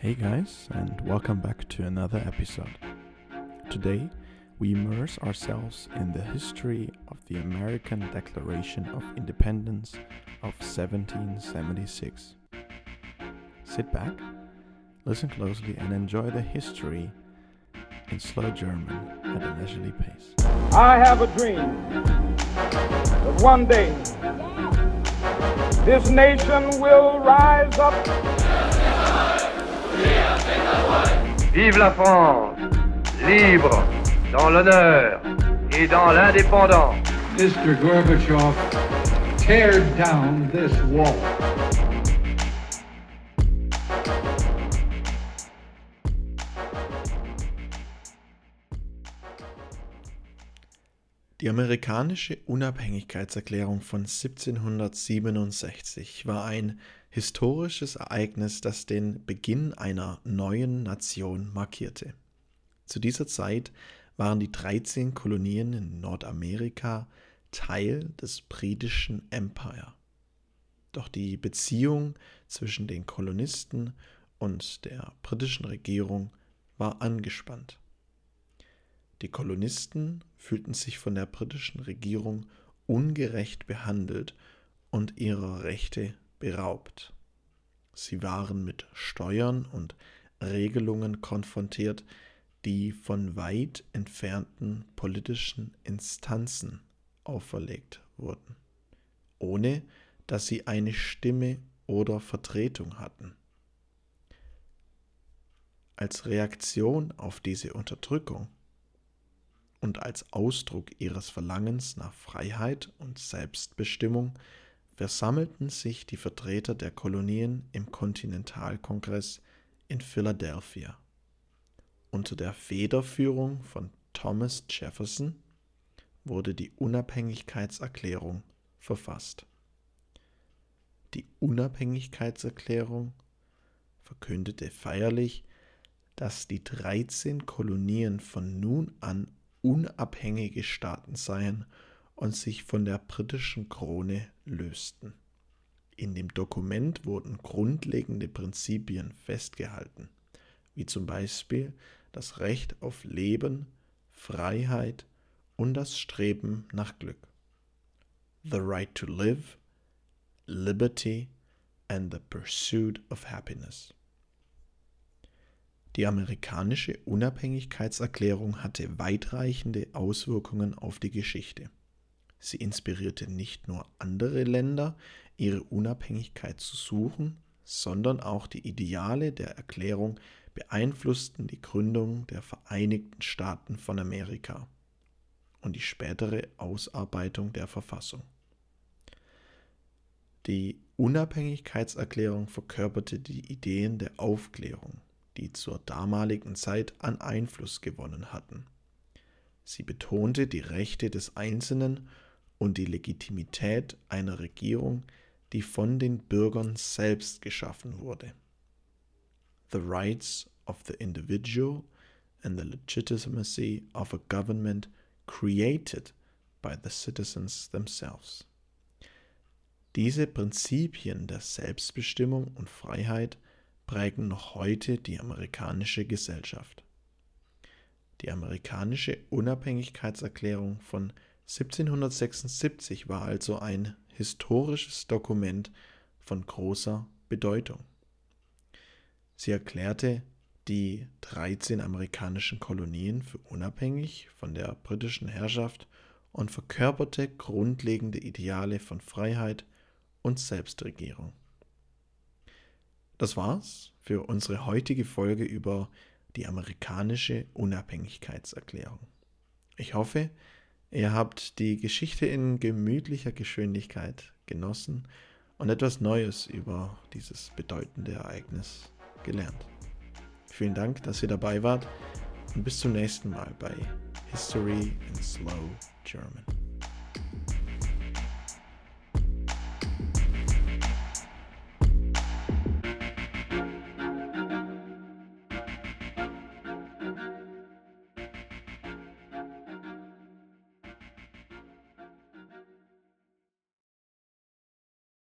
Hey guys, and welcome back to another episode. Today, we immerse ourselves in the history of the American Declaration of Independence of 1776. Sit back, listen closely, and enjoy the history in slow German at a leisurely pace. I have a dream that one day this nation will rise up. Vive la France, libre, dans l'honneur et dans l'indépendance. Mr. Gorbachev, tear down this wall. Die amerikanische Unabhängigkeitserklärung von 1767 war ein historisches Ereignis, das den Beginn einer neuen Nation markierte. Zu dieser Zeit waren die 13 Kolonien in Nordamerika Teil des britischen Empire. Doch die Beziehung zwischen den Kolonisten und der britischen Regierung war angespannt. Die Kolonisten fühlten sich von der britischen Regierung ungerecht behandelt und ihrer Rechte beraubt. Sie waren mit Steuern und Regelungen konfrontiert, die von weit entfernten politischen Instanzen auferlegt wurden, ohne dass sie eine Stimme oder Vertretung hatten. Als Reaktion auf diese Unterdrückung und als Ausdruck ihres Verlangens nach Freiheit und Selbstbestimmung versammelten sich die Vertreter der Kolonien im Kontinentalkongress in Philadelphia. Unter der Federführung von Thomas Jefferson wurde die Unabhängigkeitserklärung verfasst. Die Unabhängigkeitserklärung verkündete feierlich, dass die 13 Kolonien von nun an unabhängige Staaten seien und sich von der britischen Krone lösten. In dem Dokument wurden grundlegende Prinzipien festgehalten, wie zum Beispiel das Recht auf Leben, Freiheit und das Streben nach Glück. The right to live, liberty and the pursuit of happiness. Die amerikanische Unabhängigkeitserklärung hatte weitreichende Auswirkungen auf die Geschichte. Sie inspirierte nicht nur andere Länder, ihre Unabhängigkeit zu suchen, sondern auch die Ideale der Erklärung beeinflussten die Gründung der Vereinigten Staaten von Amerika und die spätere Ausarbeitung der Verfassung. Die Unabhängigkeitserklärung verkörperte die Ideen der Aufklärung, die zur damaligen Zeit an Einfluss gewonnen hatten. Sie betonte die Rechte des Einzelnen und die Legitimität einer Regierung, die von den Bürgern selbst geschaffen wurde. The rights of the individual and the legitimacy of a government created by the citizens themselves. Diese Prinzipien der Selbstbestimmung und Freiheit prägen noch heute die amerikanische Gesellschaft. Die amerikanische Unabhängigkeitserklärung von 1776 war also ein historisches Dokument von großer Bedeutung. Sie erklärte die 13 amerikanischen Kolonien für unabhängig von der britischen Herrschaft und verkörperte grundlegende Ideale von Freiheit und Selbstregierung. Das war's für unsere heutige Folge über die amerikanische Unabhängigkeitserklärung. Ich hoffe, ihr habt die Geschichte in gemütlicher Geschwindigkeit genossen und etwas Neues über dieses bedeutende Ereignis gelernt. Vielen Dank, dass ihr dabei wart und bis zum nächsten Mal bei History in Slow German.